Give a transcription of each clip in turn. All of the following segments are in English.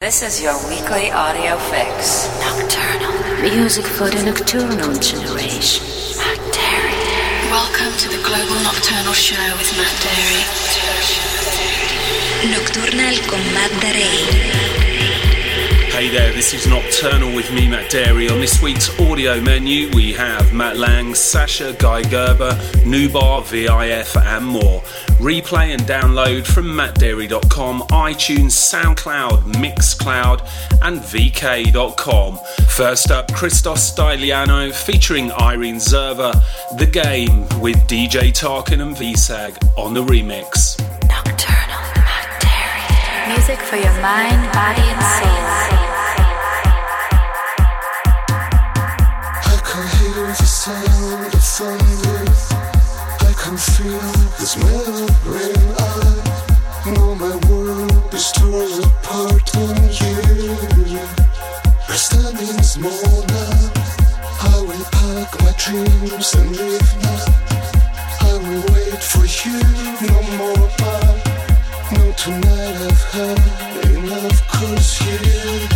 This is your weekly audio fix. Nocturnal. Music for the nocturnal generation. Matt Darey. Welcome to the Global Nocturnal Show with Matt Darey. Nocturnal con Matt Darey. Hey there, this is Nocturnal with me, Matt Darey. On this week's audio menu, we have Matt Lange, Sasha, Guy Gerber, Nubar, VIF, and more. Replay and download from mattdarey.com, iTunes, SoundCloud, Mixcloud, and VK.com. First up, Christos Stylianou featuring Irene Zerva, The Game with DJ Tarkin and VSAG on the remix. Nocturnal Matt Darey. Music for your mind, body, and soul. Tonight I've had enough cause you.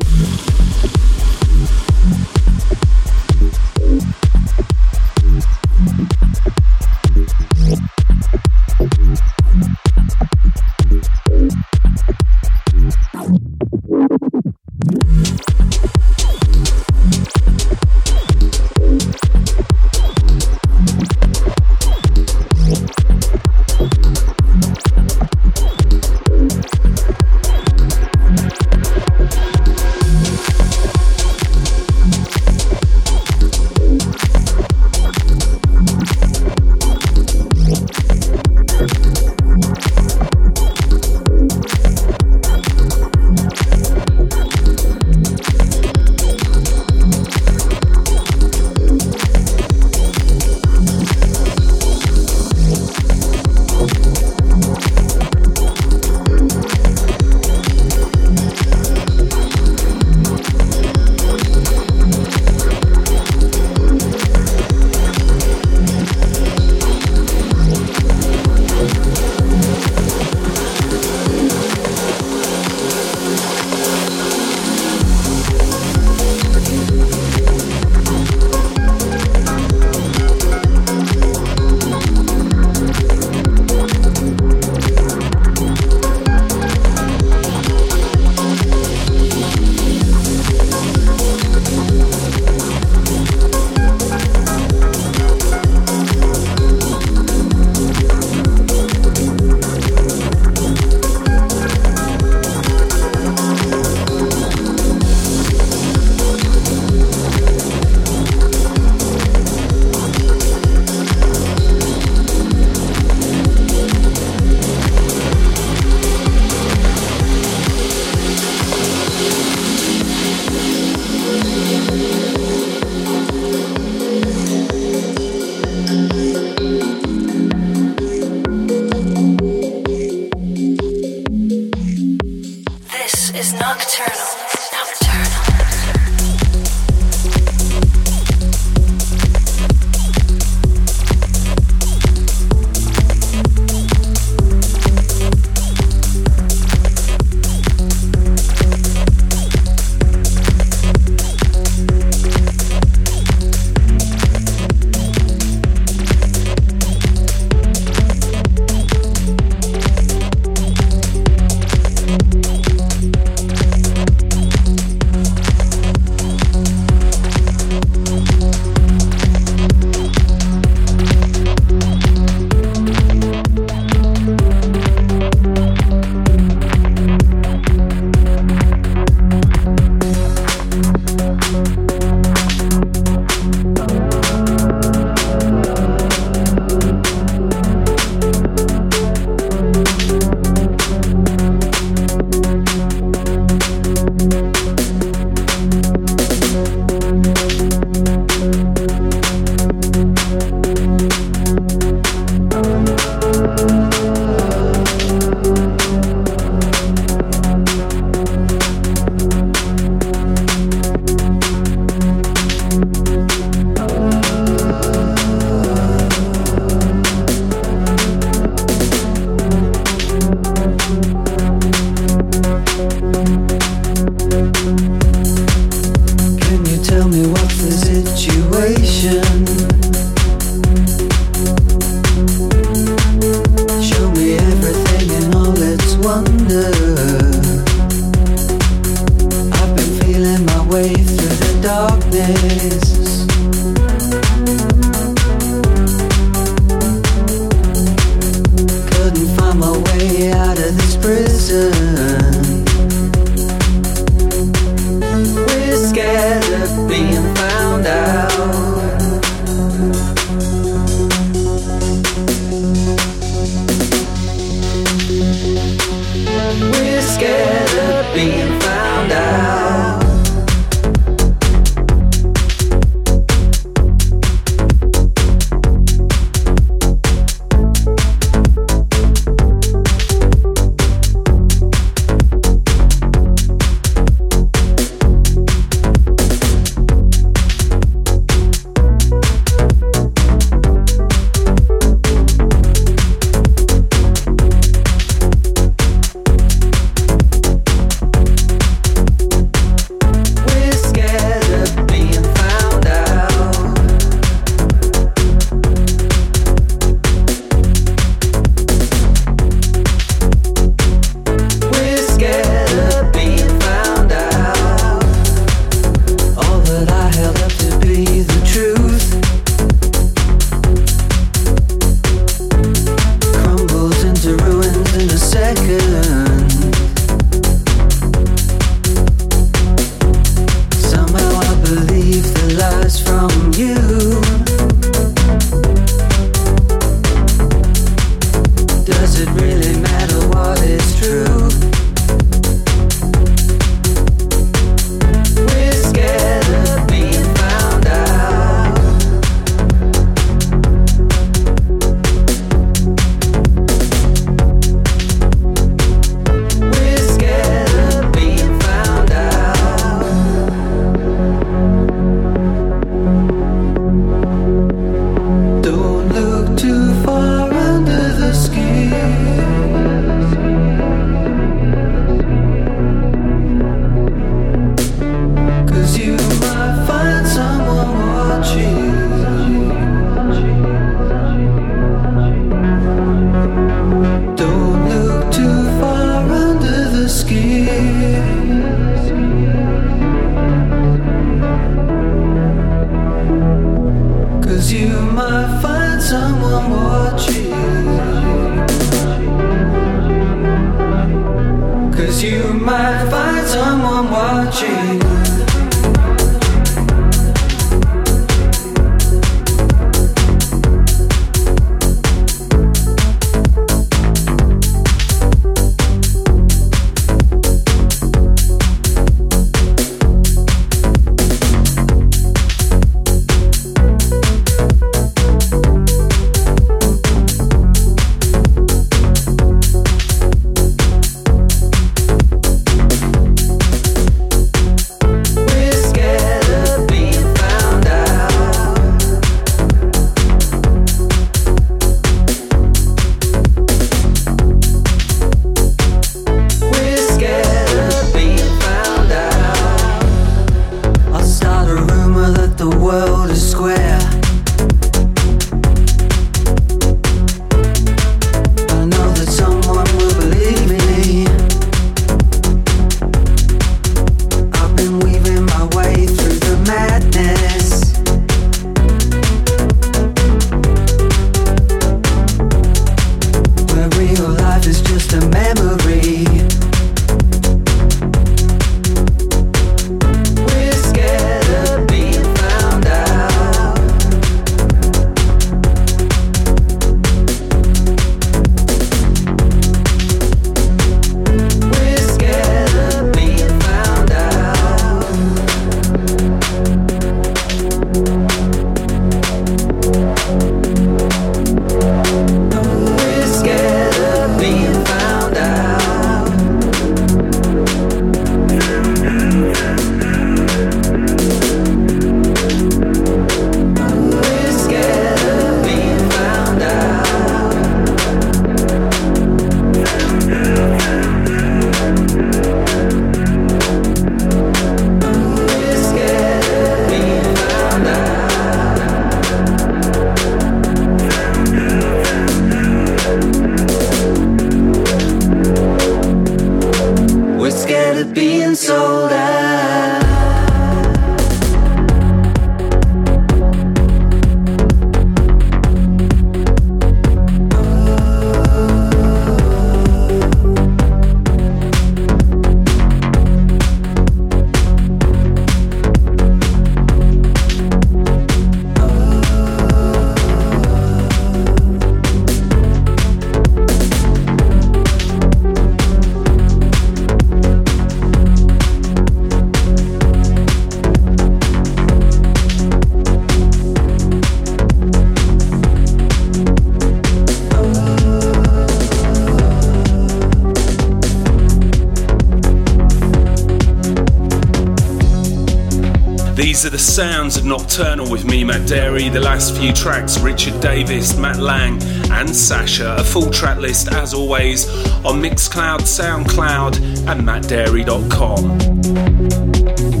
Of Nocturnal with me, Matt Darey. The last few tracks, Richard Davis, Matt Lange, and Sasha. A full track list, as always, on Mixcloud, Soundcloud, and mattdarey.com.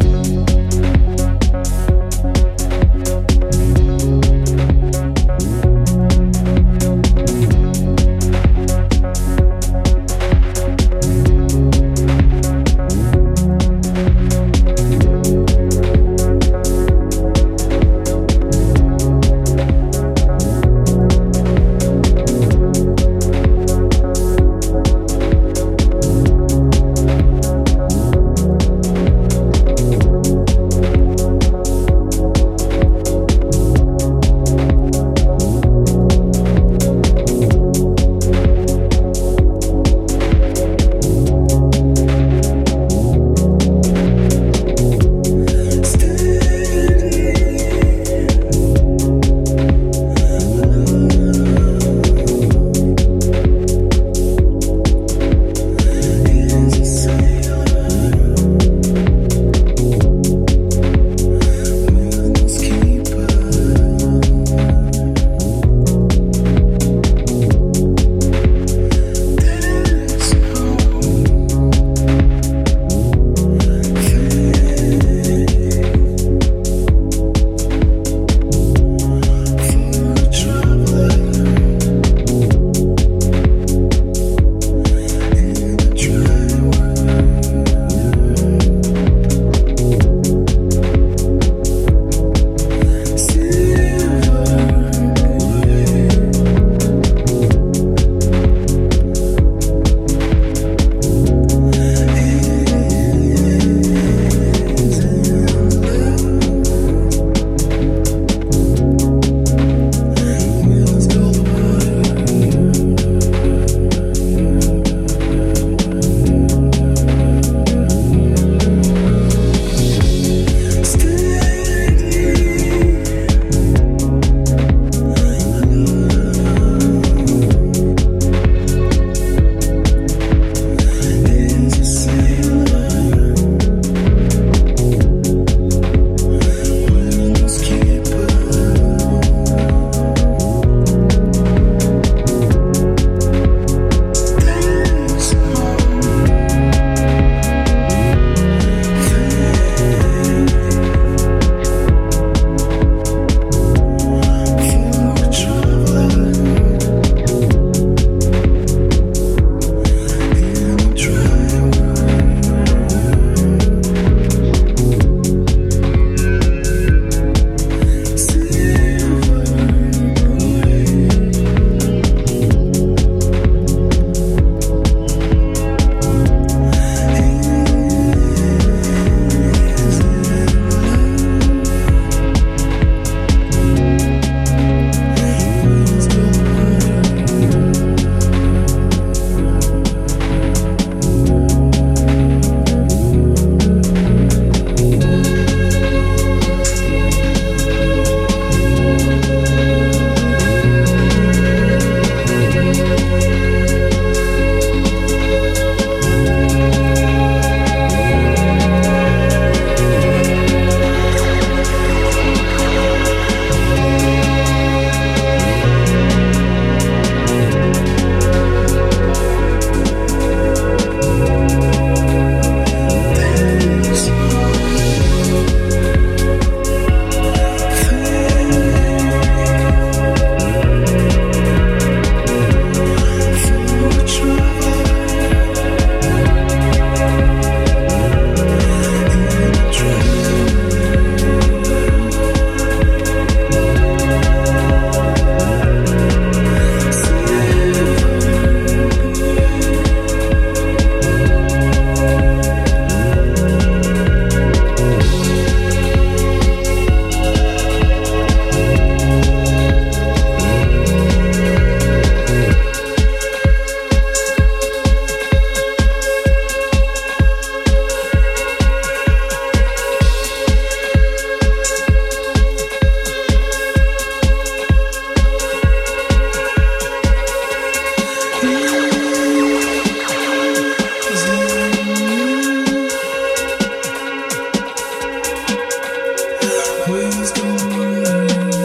wasting.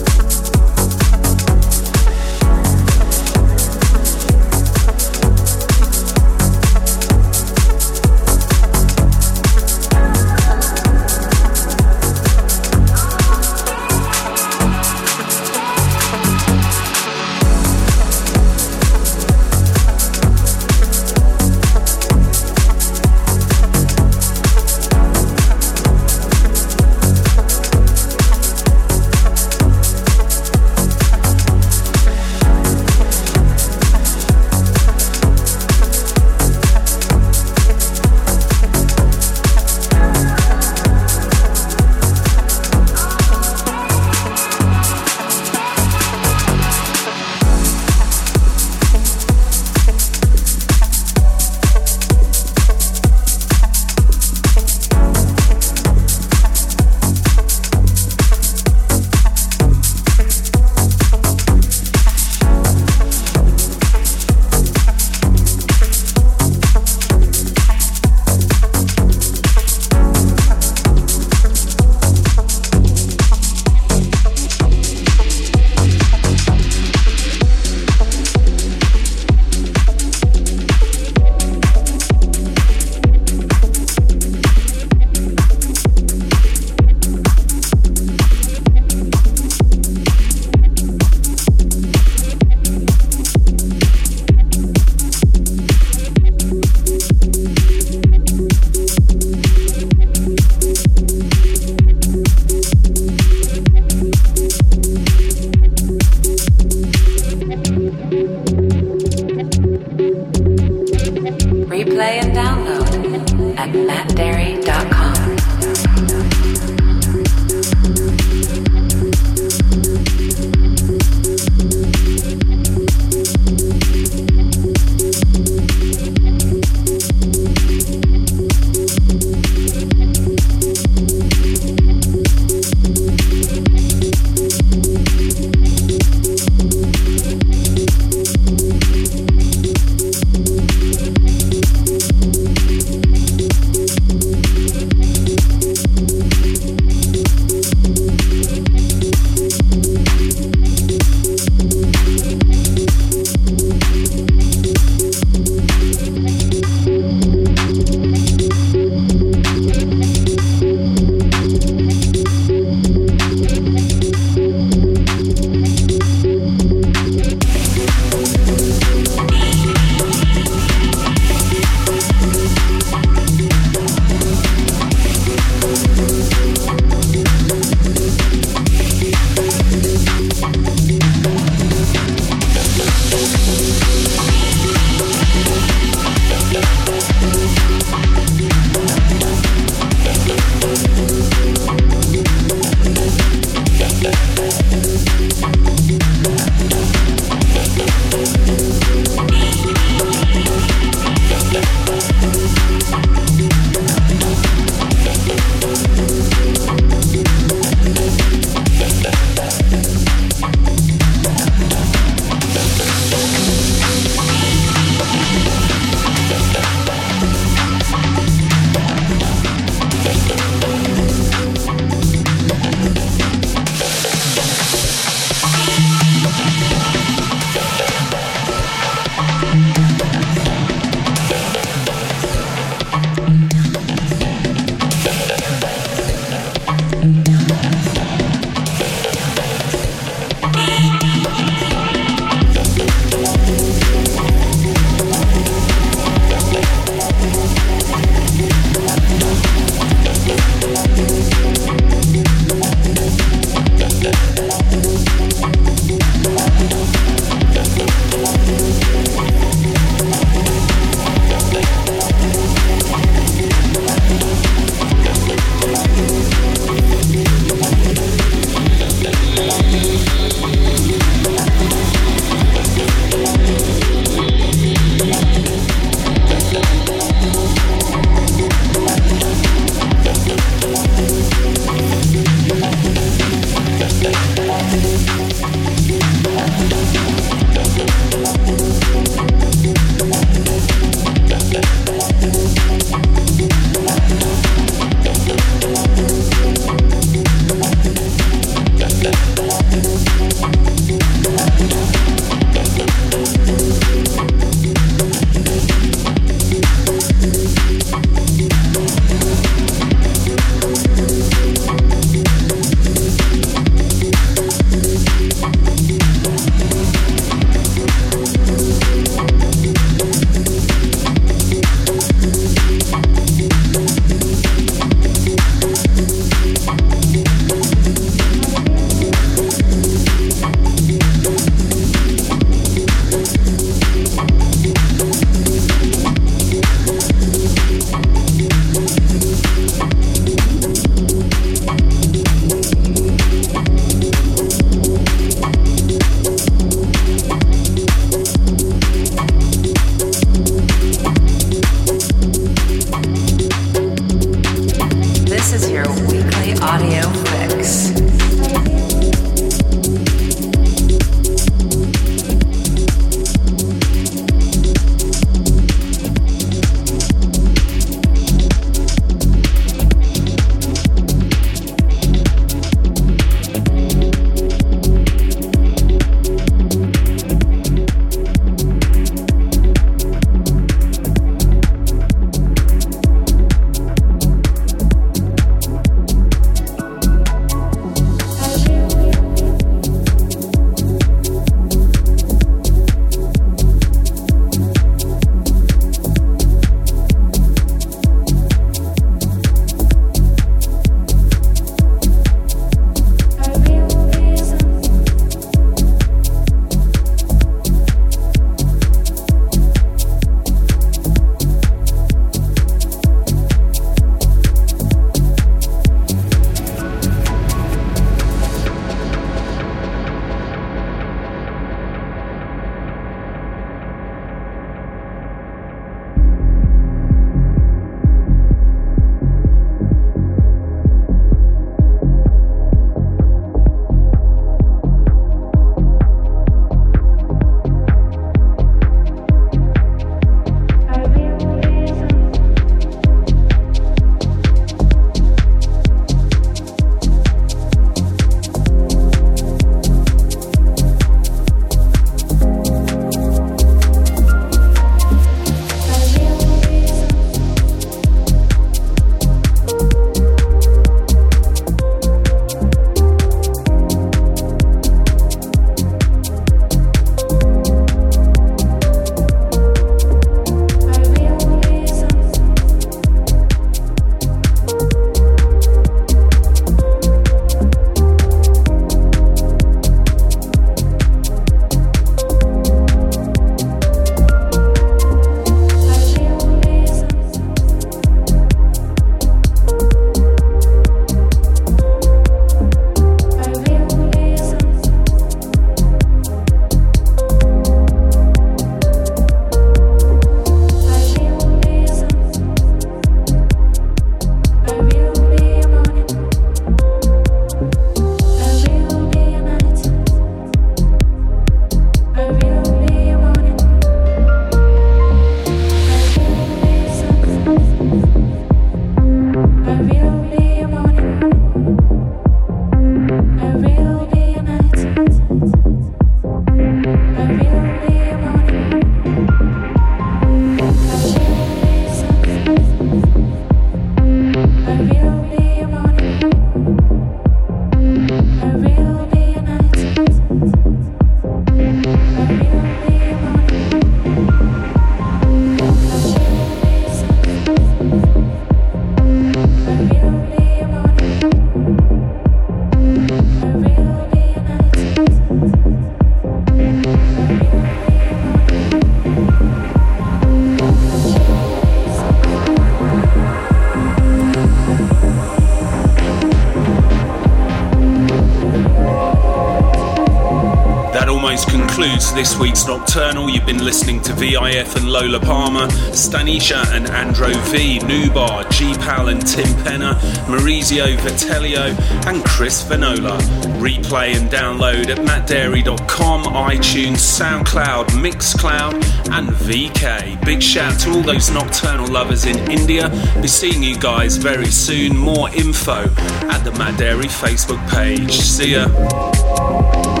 This week's Nocturnal. You've been listening to VIF and Lola Palmer, Stanisha and Andro V, Nubar, G Pal and Tim Penner, Maurizio Vitelio, and Chris Venola. Replay and download at mattdarey.com, iTunes, SoundCloud, Mixcloud, and VK. Big shout to all those nocturnal lovers in India. Be seeing you guys very soon. More info at the Matt Darey Facebook page. See ya.